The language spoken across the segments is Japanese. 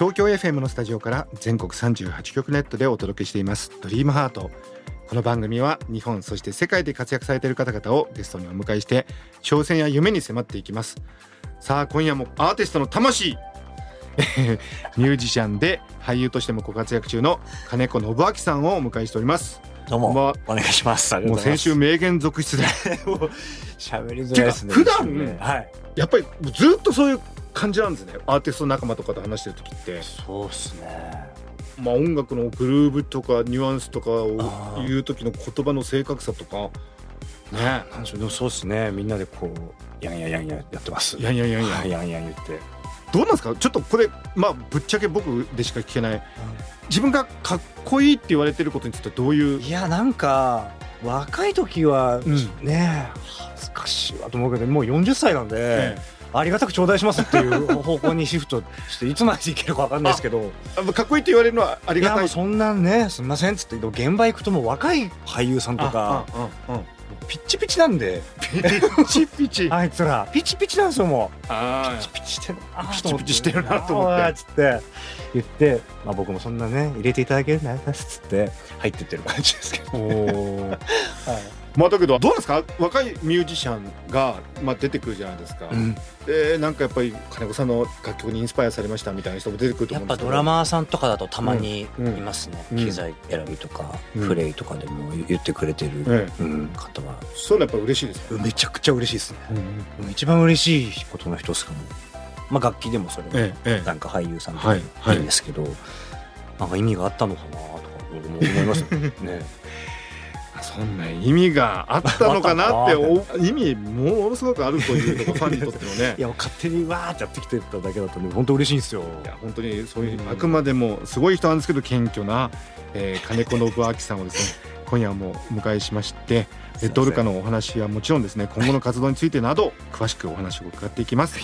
東京 FM のスタジオから全国38局ネットでお届けしています。ドリームハート。この番組は日本そして世界で活躍されている方々をゲストにお迎えして挑戦や夢に迫っていきます。さあ今夜もアーティストの魂。ミュージシャンで俳優としてもご活躍中の金子信明さんをお迎えしております。どうこんばんは。もお願いします。もう先週名言続出で。喋りづらいですね。普段ねはい。やっぱりずっとそういう感じなんですね。アーティスト仲間とかと話してる時って。そうですね。まあ、音楽のグルーブとかニュアンスとかを言う時の言葉の正確さとか。ね。なんでしょうでもそうですね。みんなでこうやんやんやんややってます。いやいやいやいや、はいやんやん言って。どうなんですか？ちょっとこれまあぶっちゃけ僕でしか聞けない。自分がかっこいいって言われてることについてどういう？いやなんか若い時は、うん。ね恥ずかしいわと思うけどもう40歳なんで、えありがたく頂戴しますっていう方向にシフトしていつまでいけるかわかんないですけど。えかっこいいって言われるのはありいがたい。やもうそんなんねすみませんっつって現場行くともう若い俳優さんとかピッチピチなんで。ピチピチ。あいつらピチピチなんですよもう。あピチピチしてるな。ピチピチしてるなと思って。つって言って、まあ、僕もそんなね入れていただけるならっつって入ってってる感じですけど、あお まあだけどどうですか？若いミュージシャンが、まあ、出てくるじゃないですか、うん。でなんかやっぱり金子さんの楽曲にインスパイアされましたみたいな人も出てくると思うんですけど。やっぱドラマーさんとかだとたまにいうん。ますね、うん。機材選びとか、うん。プレイとかでも言ってくれてる、方は。そういうのやっぱ嬉しいですね、めちゃくちゃ嬉しいですね、うん一番嬉しいことの一つかも、まあ、楽器でもそれも、ええええ。なんか俳優さんとかはいはいいいんですけど、なんか意味があったのかなとか思いますね。ねそんな意味があったのかなって お意味ものすごくあるというのがファンにとってのね。いや勝手にわーってやってきてただけだとね本当嬉しいんですよ。いや本当にそういううん。あくまでもすごい人なんですけど謙虚な、えー金子信明さんをですね 今夜もお迎えしましてレッドオルカのお話はもちろんですね今後の活動についてなど詳しくお話を伺っていきます。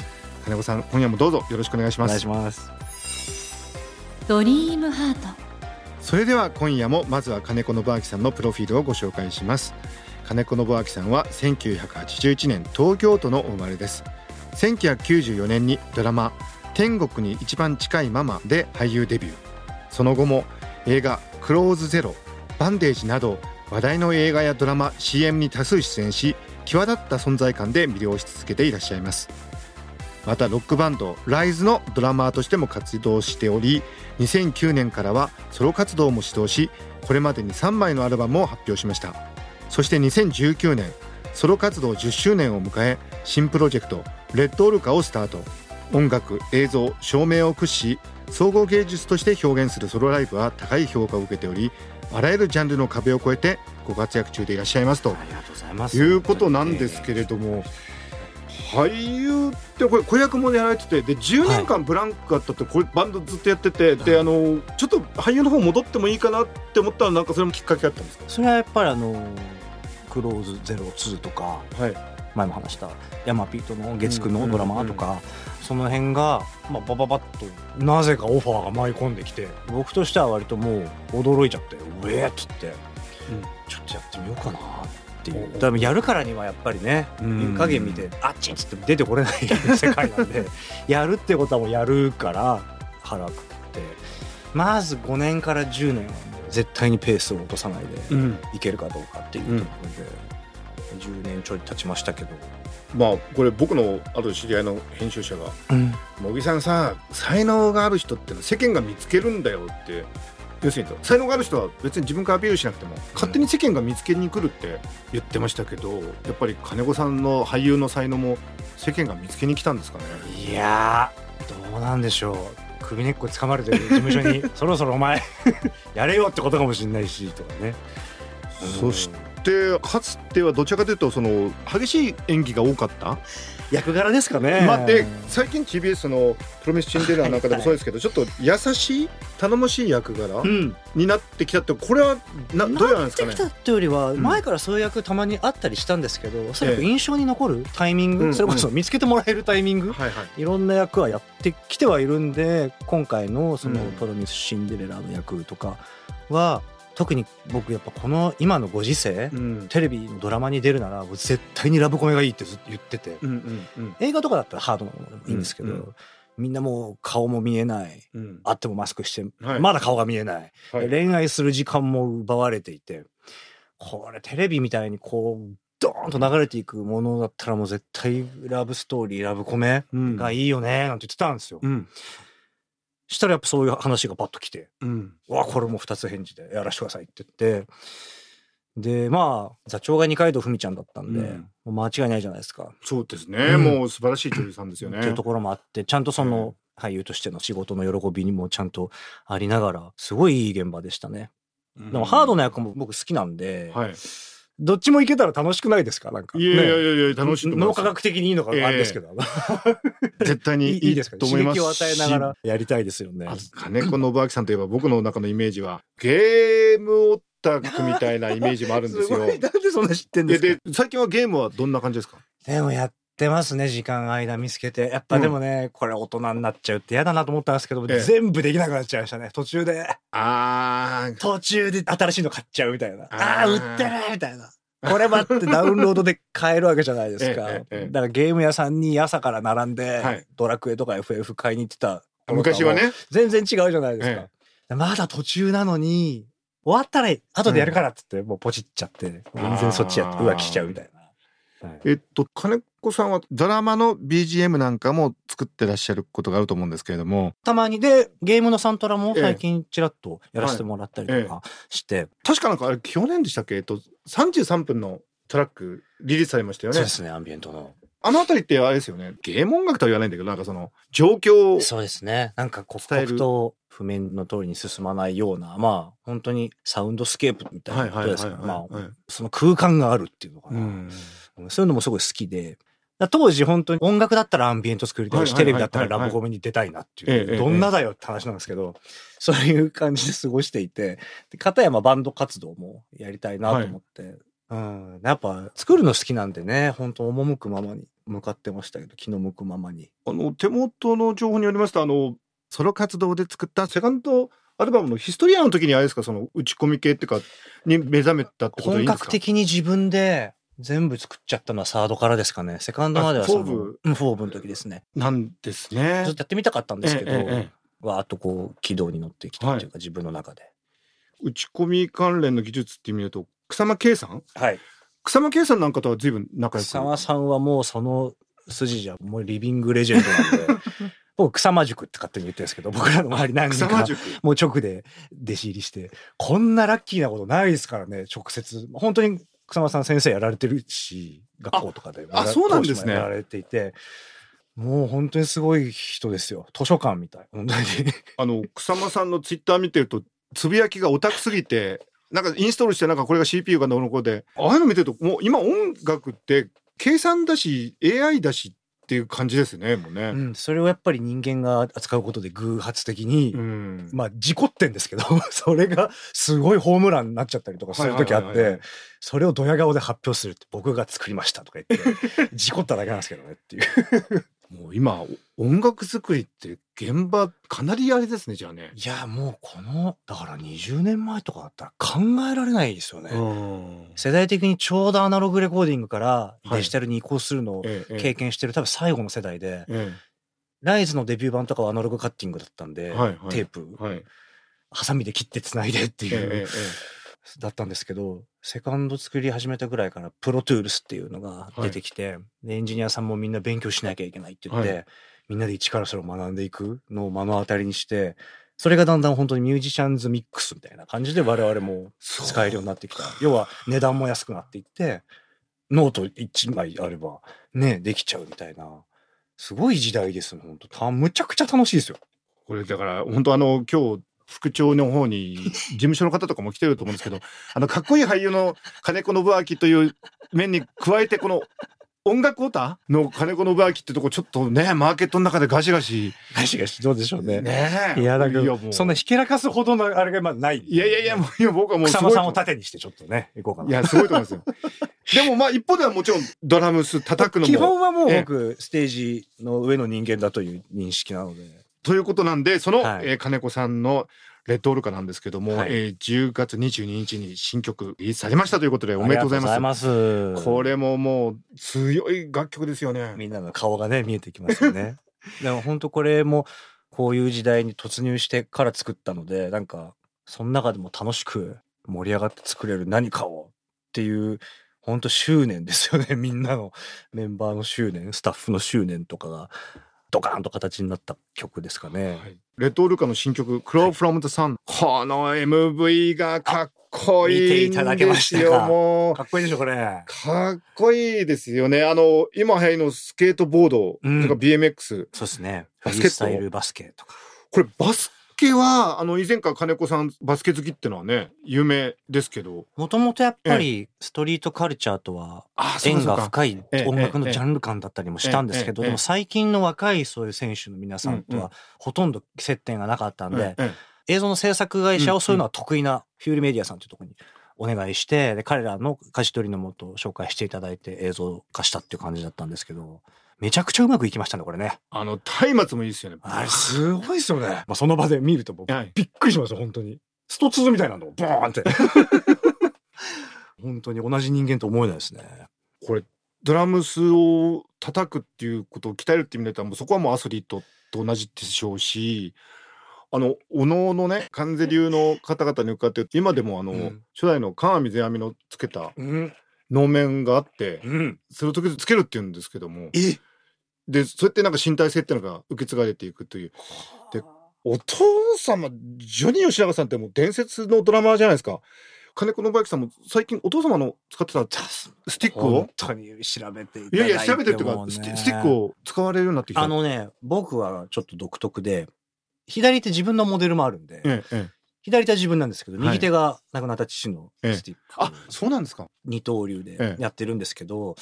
金子さん今夜もどうぞよろしくお願いしお願いますします。ドリームハート。それでは今夜もまずは金子信明さんのプロフィールをご紹介します。金子信明さんは1981年東京都のお生まれです。1994年にドラマ天国に一番近いママで俳優デビュー。その後も映画クローズゼロバンデージなど話題の映画やドラマ CM に多数出演し際立った存在感で魅了し続けていらっしゃいます。またロックバンドライズのドラマーとしても活動しており2009年からはソロ活動も指導しこれまでに3枚のアルバムを発表しました。そして2019年ソロ活動10周年を迎え新プロジェクト「レッドオルカ」をスタート。音楽映像照明を駆使し総合芸術として表現するソロライブは高い評価を受けておりあらゆるジャンルの壁を越えてご活躍中でいらっしゃいますと。いうことなんですけれども俳優ってこれ子役もやられててで10年間ブランクがあったってこれバンドずっとやってて、であのちょっと俳優の方戻ってもいいかなって思ったらなんかそれもきっかけあったんですか？それはやっぱりあのクローズゼロ2とかはい。前も話したヤマピートの月9のドラマとか、その辺が、まあ、バババッとなぜかオファーが舞い込んできて僕としては割ともう驚いちゃって「うえ!」っつって、ちょっとやってみようかなっていう。だからやるからにはやっぱりねうん湯加減見てあっちっつって出てこれない世界なんで やるってことはもうやるから腹くくって。まず5年から10年はもう絶対にペースを落とさないで。うん。いけるかどうかっていうところで、10年ちょい経ちましたけど、まあこれ僕のある知り合いの編集者がうん「茂木さんさ才能がある人ってのは世間が見つけるんだよ」って要するに才能がある人は別に自分からアピールしなくても勝手に世間が見つけに来るって言ってましたけどやっぱり金子さんの俳優の才能も世間が見つけに来たんですかね？いやーどうなんでしょう。首根っこ掴まれてる事務所に そろそろお前 やれよってことかもしれないしとかね、そしてでかつてはどちらかというとその激しい演技が多かった、役柄ですかね。まあ、で最近 TBS の「プロミス・シンデレラ」なんかでもそうですけど、ちょっと優しい頼もしい役柄うん。になってきたってこれはなどうなんですかねなってきたってよりはん前からそういう役たまにあったりしたんですけどおそらくええ印象に残るタイミング、うん。それこそ見つけてもらえるタイミング、はいはい。いろんな役はやってきてはいるんで今回のそのうん「プロミス・シンデレラ」の役とかは特に僕やっぱこの今のご時世、うん。テレビのドラマに出るなら絶対にラブコメがいいってずっと言ってて、うんうんうん。映画とかだったらハードなものでもいいんですけど、うんうんみんなもう顔も見えない。うん。あってもマスクして、はい。まだ顔が見えない、はい。恋愛する時間も奪われていて。これテレビみたいにこうドーンと流れていくものだったらもう絶対ラブストーリーラブコメうん。がいいよねなんて言ってたんですよ。うんしたらやっぱそういう話がパッと来てうん「わこれも二つ返事でやらせてください」って言って。でまあ座長が二階堂ふみちゃんだったんで、うん。もう間違いないじゃないですか。そうですね、うん。もう素晴らしい女優さんですよね。っていうところもあってちゃんとその俳優としての仕事の喜びにもちゃんとありながらすごいいい現場でしたね。うん。でもハードな役も僕好きなんで、はいどっちもいけたら楽しくないですか？なんか。いやいやいねやいや楽しい脳科学的にいいのかあれですけど、絶対にいいいいですかと思います刺激を与えながらやりたいですよね。あ。金子信明さんといえば僕の中のイメージはゲームオタクみたいなイメージもあるんですよ。なんでそんな知ってんですか？でで最近はゲームはどんな感じですか？でもやってますね時間間見つけて。やっぱでもね、これ大人になっちゃうって嫌だなと思ったんですけど、ええ。全部できなくなっちゃいましたね途中で。あー。途中で新しいの買っちゃうみたいな。あー。あ売ってるみたいな。これ待ってダウンロードで買えるわけじゃないですか、えだからゲーム屋さんに朝から並んで、はい。ドラクエとか FF 買いに行ってた。昔はね。全然違うじゃないですか、えまだ途中なのに終わったら後でやるからっつって、もうポチっちゃって全然そっちやって浮気しちゃうみたいな、はい。えっと金子さんはドラマの BGM なんかも作ってらっしゃることがあると思うんですけれども。たまにでゲームのサントラも最近ちらっとやらせてもらったりとかして、確かなんかあれ去年でしたっけ？えっと33分のトラックリリースされましたよね。そうですねアンビエントのあのあたりってあれですよね。ゲーム音楽とは言わないんだけどなんかその状況そうですね。なんか刻々と譜面の通りに進まないようなまあ本当にサウンドスケープみたいなことですまあはいその空間があるっていうのかな、うん。そういうのもすごい好きで。だ当時本当に音楽だったらアンビエント作りたいし、テレビだったらラブコメに出たいなっていう、ええどんなだよって話なんですけど、そういう感じで過ごしていて、で、片やまあバンド活動もやりたいなと思って、うん、やっぱ作るの好きなんでね、本当赴くままに向かってましたけど、気の向くままに。あの手元の情報によりますとあのソロ活動で作ったセカンドアルバムのヒストリアの時にあれですか？その打ち込み系っていうかに目覚めたってことでいい本んですか？格的に自分で全部作っちゃったのはサードからですかね。セカンドまではその、あフォーブ？うんフォーブの時ですね。なんですねずっとやってみたかったんですけど、ええええわーっとこう軌道に乗ってきたっていうか、自分の中で。打ち込み関連の技術って見ると草間圭さん？はい。草間圭さんなんかとは随分仲良く。草間さんはもうその筋じゃもうリビングレジェンドなんで 僕草間塾って勝手に言ってるんですけど僕らの周り何人かもう直で弟子入りしてこんなラッキーなことないですからね直接。本当に草間さん先生やられてるし学校とかでああそうなんですね。やられていてもう本当にすごい人ですよ。図書館みたい。本当に。あの草間さんのツイッター見てるとつぶやきがオタクすぎてなんかインストールしてなんかこれが CPU がどうのこうで。ああいうの見てるともう今音楽って計算だし AI だしっていう感じですねもうね。うん、それをやっぱり人間が扱うことで偶発的に、うん。まあ事故ってんですけど それがすごいホームランになっちゃったりとかする時あってそれをドヤ顔で発表するって僕が作りましたとか言って事故っただけなんですけどねっていうもう今音楽作りって現場かなりあれですねじゃあね。いやもうこのだから20年前とかだったら考えられないですよね、うん。世代的にちょうどアナログレコーディングからはい。デジタルに移行するのをええええ。経験してる多分最後の世代で、えライズのデビュー版とかはアナログカッティングだったんで、はいはい。テープえはい。ハサミで切ってつないでっていう、えええだったんですけどセカンド作り始めたぐらいからプロトゥールスっていうのが出てきて、でエンジニアさんもみんな勉強しなきゃいけないって言って、はみんなで一からそれを学んでいくのを目の当たりにしてそれがだんだん本当にミュージシャンズミックスみたいな感じで我々も使えるようになってきた。要は値段も安くなっていってノート1枚あればねできちゃうみたいな。すごい時代ですね本当。たむちゃくちゃ楽しいですよ。これだから本当あの今日副調の方に事務所の方とかも来てると思うんですけど あのかっこいい俳優の金子ノブアキという面に加えてこの音楽オタの金子信明ってとこちょっとねマーケットの中でガシガシガシガシどうでしょうね。ねえいやだけどそんなひけらかすほどのあれがまあない。いやいやいやもういや僕はもうす草間さんを盾にしてちょっとね行こうかな。いやすごいと思いますよ でもまあ一方ではもちろんドラムス叩くのも基本はもうええ僕ステージの上の人間だという認識なので。ということなんでその、はい。えー金子さんのレッドオルカなんですけども、はい。えー10月22日に新曲リリースされましたということでおめでとうございます。これももう強い楽曲ですよね。みんなの顔がね見えてきますよね。でも本当これもこういう時代に突入してから作ったのでなんかその中でも楽しく盛り上がって作れる何かをっていう本当執念ですよね。みんなのメンバーの執念スタッフの執念とかがドカーンと形になった曲ですかね。はい。レッドオルカの新曲「Crow from the Sun」この MV がかっこいいん見ていただけましたか。よもう。かっこいいでしょこれ。かっこいいですよね。あの今流行りのスケートボード、うん。とか BMX そうですね。フバスケット。スタイルバスケとか。これバスケはあの以前から金子さんバスケ好きってのはね有名ですけど。もともとやっぱりストリートカルチャーとはあ縁が深いええ音楽のジャンル感だったりもしたんですけど、でも最近の若いそういう選手の皆さんとはほとんど接点がなかったんで、え映像の制作会社うんをそういうのは得意なフュールメディアさんというところにお願いして、で彼らの舵取りのもと紹介していただいて映像化したっていう感じだったんですけど、めちゃくちゃうまくいきましたね、これね。あの松明もいいですよねあれすごいですよね。まあその場で見ると僕はいびっくりしました、本当に。スト2みたいなの、ボーンって。本当に同じ人間と思えないですね。これドラムスを叩くっていうことを鍛えるって意味で言ったらもうそこはもうアスリートと同じでしょうしあのお能のね関西流の方々に伺って今でもあの、うん初代の川水阿美のつけたうん。能面があってうん。それを時々つけるって言うんですけどもえでそうやってなんか身体性っていうのが受け継がれていくという。でお父様ジョニー吉永さんってもう伝説のドラマーじゃないですか。金子信明さんも最近お父様の使ってたスティックを？本当に調べていたいだいてやいや調べてるっていうかスティックを使われるようになってきた。あのね僕はちょっと独特で左手自分のモデルもあるんで、ええええ。左手は自分なんですけどはい。右手が亡くなった父のええスティック、あそうなんですか。二刀流でええ。やってるんですけど、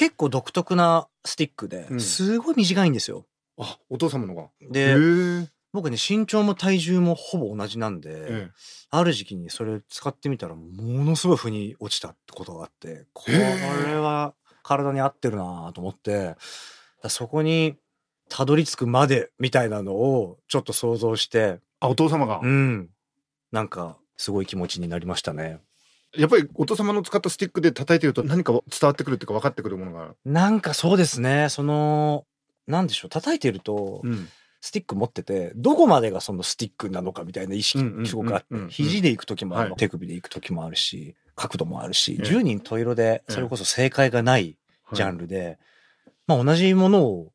結構独特なスティックでうん。すごい短いんですよ。あお父様のが。へでえ僕ね身長も体重もほぼ同じなんで、えある時期にそれ使ってみたらものすごい腑に落ちたってことがあってこれは体に合ってるなと思ってだそこにたどり着くまでみたいなのをちょっと想像してあお父様が、うん。なんかすごい気持ちになりましたね。やっぱりお父様の使ったスティックで叩いてると何か伝わってくるっていうか分かってくるものが。なんかそうですね。そのなんでしょう。叩いてると、うん。スティック持っててどこまでがそのスティックなのかみたいな意識すごくあってうん肘で行く時もある、はい。手首で行く時もあるし角度もあるし、ええ。10人十色でそれこそ正解がないジャンル、ルで、まあ同じものを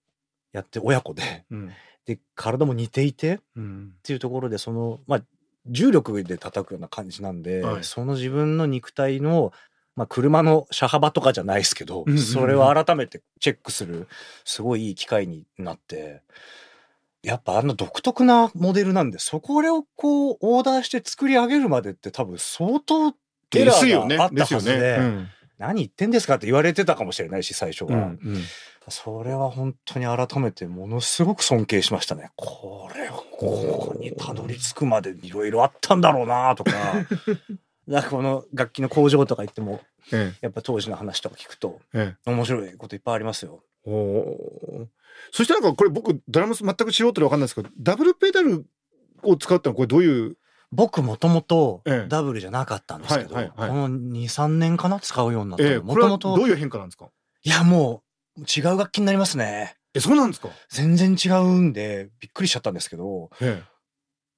やって親子で。うん。で体も似ていてっうん。ていうところでそのまあ重力で叩くような感じなんで、はい。その自分の肉体のまあ車の車幅とかじゃないですけど、うんうんうん。それを改めてチェックするすごいいい機会になってやっぱあの独特なモデルなんでそこをこうオーダーして作り上げるまでって多分相当エラーがあったですよね。はずで、うん。何言ってんですかって言われてたかもしれないし最初は、うんうんそれは本当に改めてものすごく尊敬しましたね。これをここにたどり着くまでいろいろあったんだろうなとか。なんかこの楽器の工場とか行ってもえやっぱ当時の話とか聞くとええ。面白いこといっぱいありますよ。えおー。そしてなんかこれ僕ドラムス全く素人で分かんないですけどダブルペダルを使うってのはこれどういう？僕もともとええ。ダブルじゃなかったんですけど、この2、3年かな？使うようになったえと、どういう変化なんですか？いやもう違う楽器になりますね。えそうなんですか？全然違うんでびっくりしちゃったんですけど、え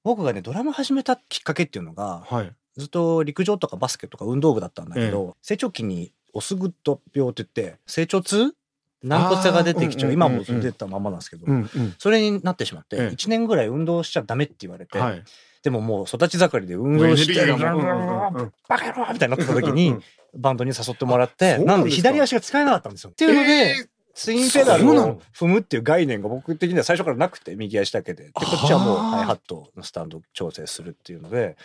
僕がねドラム始めたきっかけっていうのが、えはい。ずっと陸上とかバスケとか運動部だったんだけど、成長期にオスグッド病って言って成長痛？軟骨が出てきちゃう今も出たままなんですけど、うんうん。それになってしまってええ。1年ぐらい運動しちゃダメって言われて、はい。でももう育ち盛りで運動してバカ野郎みたいになってた時にバンドに誘ってもらってななんんで左足が使えなかったんですよ。っていうので、ええツインペダルを踏むっていう概念が僕的には最初からなくて右足だけで。でこっちはもうはあハイハットのスタンド調整するっていうので。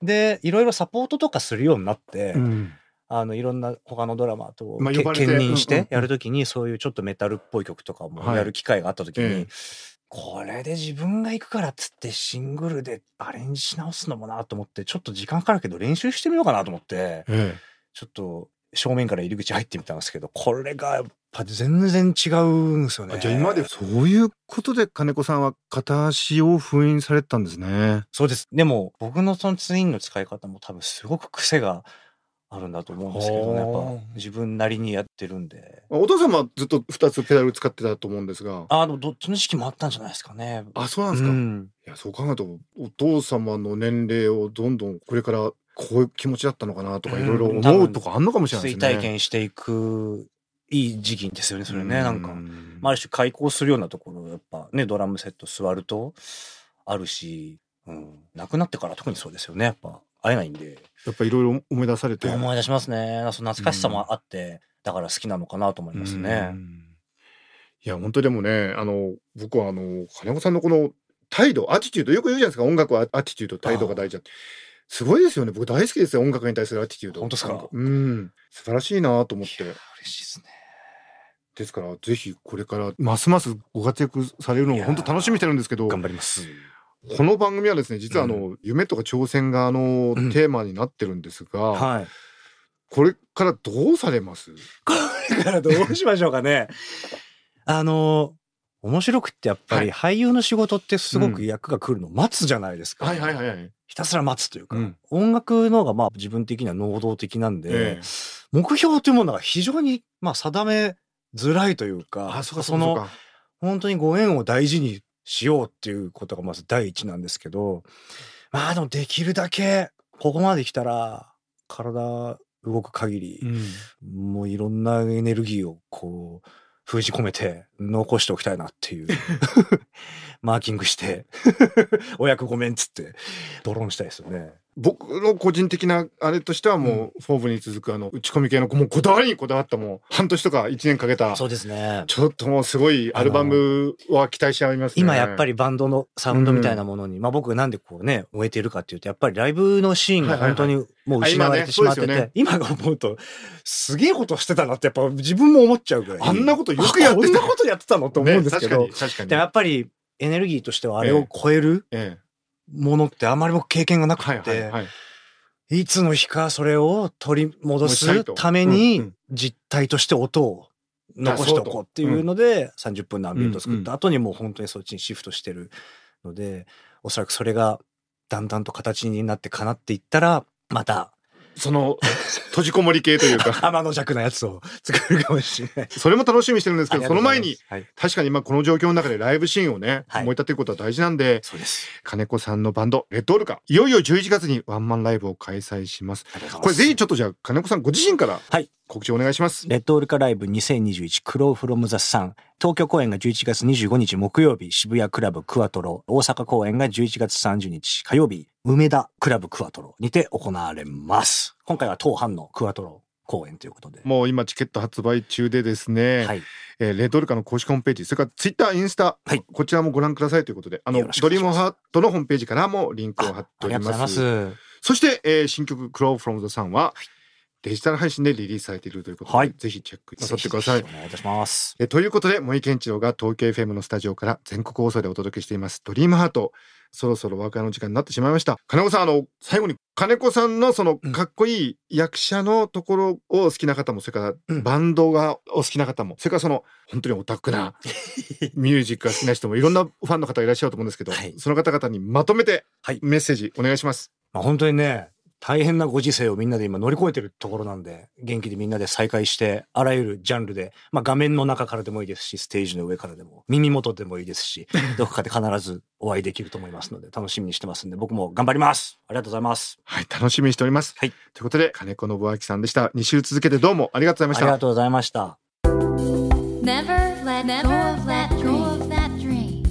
でいろいろサポートとかするようになって、うん。あのいろんな他のドラマとけまあ兼任してやるときにそういうちょっとメタルっぽい曲とかもはい。やる機会があったときに、ええ。これで自分が行くからっつってシングルでアレンジし直すのもなと思ってちょっと時間かかるけど練習してみようかなと思ってえちょっと正面から入り口入ってみたんですけどこれがやっぱ全然違うんですよね。じゃあ今までそういうことで金子さんは片足を封印されてたんですね。そうです。でも、僕のそのツインの使い方も多分すごく癖があるんだと思うんですけどね。やっはあぱ自分なりにやってるんで。お父様はずっと二つペダル使ってたと思うんですが。あの、どっちの時期もあったんじゃないですかね。あ、そうなんですか。うんいや、そう考えると、お父様の年齢をどんどんこれからこういう気持ちだったのかなとか、うんいろいろ思うとかあんのかもしれない追ですね。体験していく、いい時期ですよね、それね。なんか、うまあ、ある種開口するようなところ、やっぱね、ドラムセット座ると、あるし、うん。亡くなってから特にそうですよね。やっぱ、会えないんで。やっぱいろいろ思い出されて。思い出しますね。その懐かしさもあって、だから好きなのかなと思いますねう。んいや、本当でもね、あの、僕はあの、金子さんのこの態度、アティチュード、よく言うじゃないですか、音楽はアティチュード、態度が大事だって。すごいですよね。僕大好きですよ、音楽に対するアティチュード。本当ですか？うん。素晴らしいなと思って。嬉しいですね。ですから、ぜひこれからますますご活躍されるのを本当楽しみにしてるんですけど、頑張ります。この番組はですね、実はあの、夢とか挑戦があの、うんテーマになってるんですが、はい。これからどうされます？これからどうしましょうかね。あの、面白くってやっぱり俳優の仕事ってすごく役が来るのを待つじゃないですか。はいはいはいはい。ひたすら待つというか、うん。音楽の方がまあ自分的には能動的なんで、ええ。目標というものが非常にまあ定めづらいというか、あ、そうかそのか。本当にご縁を大事にしようっていうことがまず第一なんですけど、まあでもできるだけここまで来たら体動く限り、うん。もういろんなエネルギーをこう封じ込めて残しておきたいなっていう マーキングして お役ごめんっつってドローンしたいですよね。僕の個人的なあれとしてはもう、フォーブに続くあの打ち込み系のもうこだわりにこだわったもう半年とか1年かけたそうですね。ちょっともうすごいアルバムは期待しちゃいますね。今やっぱりバンドのサウンドみたいなものに、まあ僕がなんでこうね、終えてるかっていうと、やっぱりライブのシーンが本当にもう失われてしまってて、今が思うと、すげえことしてたなってやっぱ自分も思っちゃうぐらい。あんなことよくやってたあこんなことやってたのと思うんですけど、ね確かに確かにでもやっぱりエネルギーとしてはあれを超えるええ。ものってあまり僕経験がなくて、はい。いつの日かそれを取り戻すためにん実体として音を残しておこうっていうので30分のアンビエントを作った。後にもう本当にそっちにシフトしてるのでおそらくそれがだんだんと形になって叶っていったらまたその閉じこもり系というか。天の弱なやつを作るかもしれない。それも楽しみにしてるんですけどその前に、はい、確かに今この状況の中でライブシーンをね、はい。思い立てることは大事なんでそうです。金子さんのバンドレッドオルカいよいよ11月にワンマンライブを開催します。ます。これぜひちょっとじゃあ金子さんご自身からはい。告知お願いします、レッドオルカライブ2021クローフロムザサン。東京公演が11月25日木曜日、渋谷クラブクワトロ。大阪公演が11月30日火曜日、梅田クラブクワトロにて行われます。今回は当班のクワトロ公演ということで。もう今チケット発売中でですね、はい。えーレッドオルカの公式ホームページそれからツイッターインスタ、はいこちらもご覧くださいということであのドリームハートのホームページからもリンクを貼ってあおりまりがとうございすます。そして、えー新曲「Crow from the Sun は」デジタル配信でリリースされているということで、はい。ぜひチェックなさってください。お願いいたします。えということで森健一郎が東京 FM のスタジオから全国放送でお届けしています「ドリームハートそろそろお別れの時間になってしまいました。金子さんあの最後に金子さんのそのうん。かっこいい役者のところを好きな方もそれからうん。バンドがお好きな方もそれからその本当にオタクな ミュージックが好きな人もいろんなファンの方いらっしゃると思うんですけど、はい。その方々にまとめてはい。メッセージお願いします。まあ、本当にね、大変なご時世をみんなで今乗り越えてるところなんで、元気でみんなで再会して、あらゆるジャンルで、まあ画面の中からでもいいですし、ステージの上からでも、耳元でもいいですし、どこかで必ずお会いできると思いますので、楽しみにしてますんで、僕も頑張ります。ありがとうございます。はい、楽しみにしております。はいということで金子信明さんでした。2週続けてどうもありがとうございました。ありがとうございました。Never let go of that dream.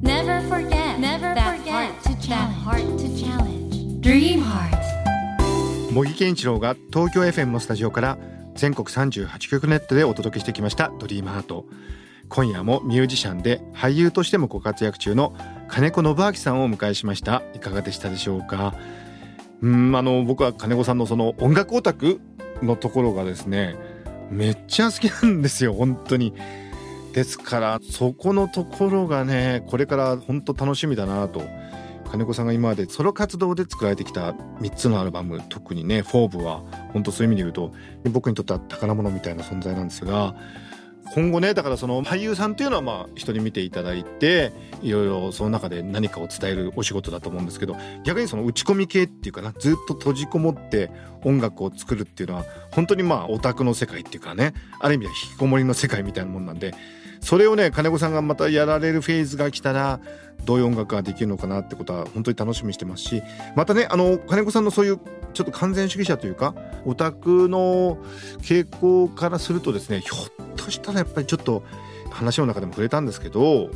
Never forget Never to that heart to challenge. 茂木健一郎が東京 FM のスタジオから全国38局ネットでお届けしてきましたドリームハート。今夜もミュージシャンで俳優としてもご活躍中の金子信明さんをお迎えしました。いかがでしたでしょうか？うんあの僕は金子さんのその音楽オタクのところがですねめっちゃ好きなんですよ本当に。ですからそこのところがねこれから本当楽しみだなと。金子さんが今までソロ活動で作られてきた3つのアルバム特にね「フォーブは本当そういう意味で言うと僕にとっては宝物みたいな存在なんですが今後ねだからその俳優さんっていうのはまあ人に見ていただいていろいろその中で何かを伝えるお仕事だと思うんですけど逆にその打ち込み系っていうかなずっと閉じこもって音楽を作るっていうのは本当にまあオタクの世界っていうかねある意味では引きこもりの世界みたいなもんなんでそれをね金子さんがまたやられるフェーズが来たらどういう音楽ができるのかなってことは本当に楽しみにしてますしまたねあの金子さんのそういうちょっと完全主義者というかオタクの傾向からするとですねひょっとしたらやっぱりちょっと話の中でも触れたんですけど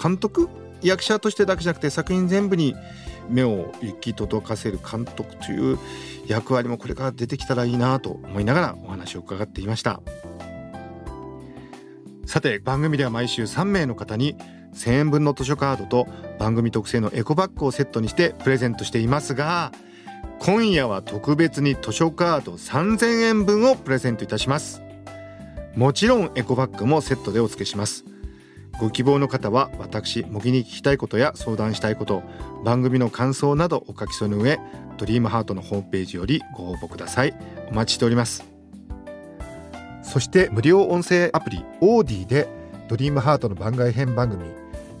監督役者としてだけじゃなくて作品全部に目を行き届かせる監督という役割もこれから出てきたらいいなと思いながらお話を伺っていました。さて番組では毎週3名の方に1000円分の図書カードと番組特製のエコバッグをセットにしてプレゼントしていますが今夜は特別に図書カード3000円分をプレゼントいたします。もちろんエコバッグもセットでお付けします。ご希望の方は私模擬に聞きたいことや相談したいこと番組の感想などお書き添えの上ドリームハートのホームページよりご応募ください。お待ちしております。そして無料音声アプリ AuDee でドリームハートの番外編番組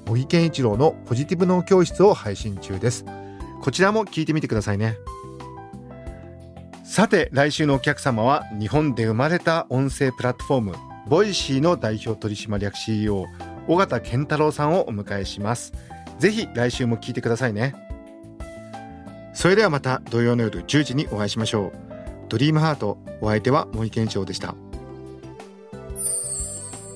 茂木健一郎のポジティブ脳教室を配信中です。こちらも聞いてみてくださいね。さて来週のお客様は日本で生まれた音声プラットフォーム Voicy の代表取締役 CEO 尾形健太郎さんをお迎えします。ぜひ来週も聞いてくださいね。それではまた土曜の夜10時にお会いしましょう。ドリームハートお相手は森健一郎でした。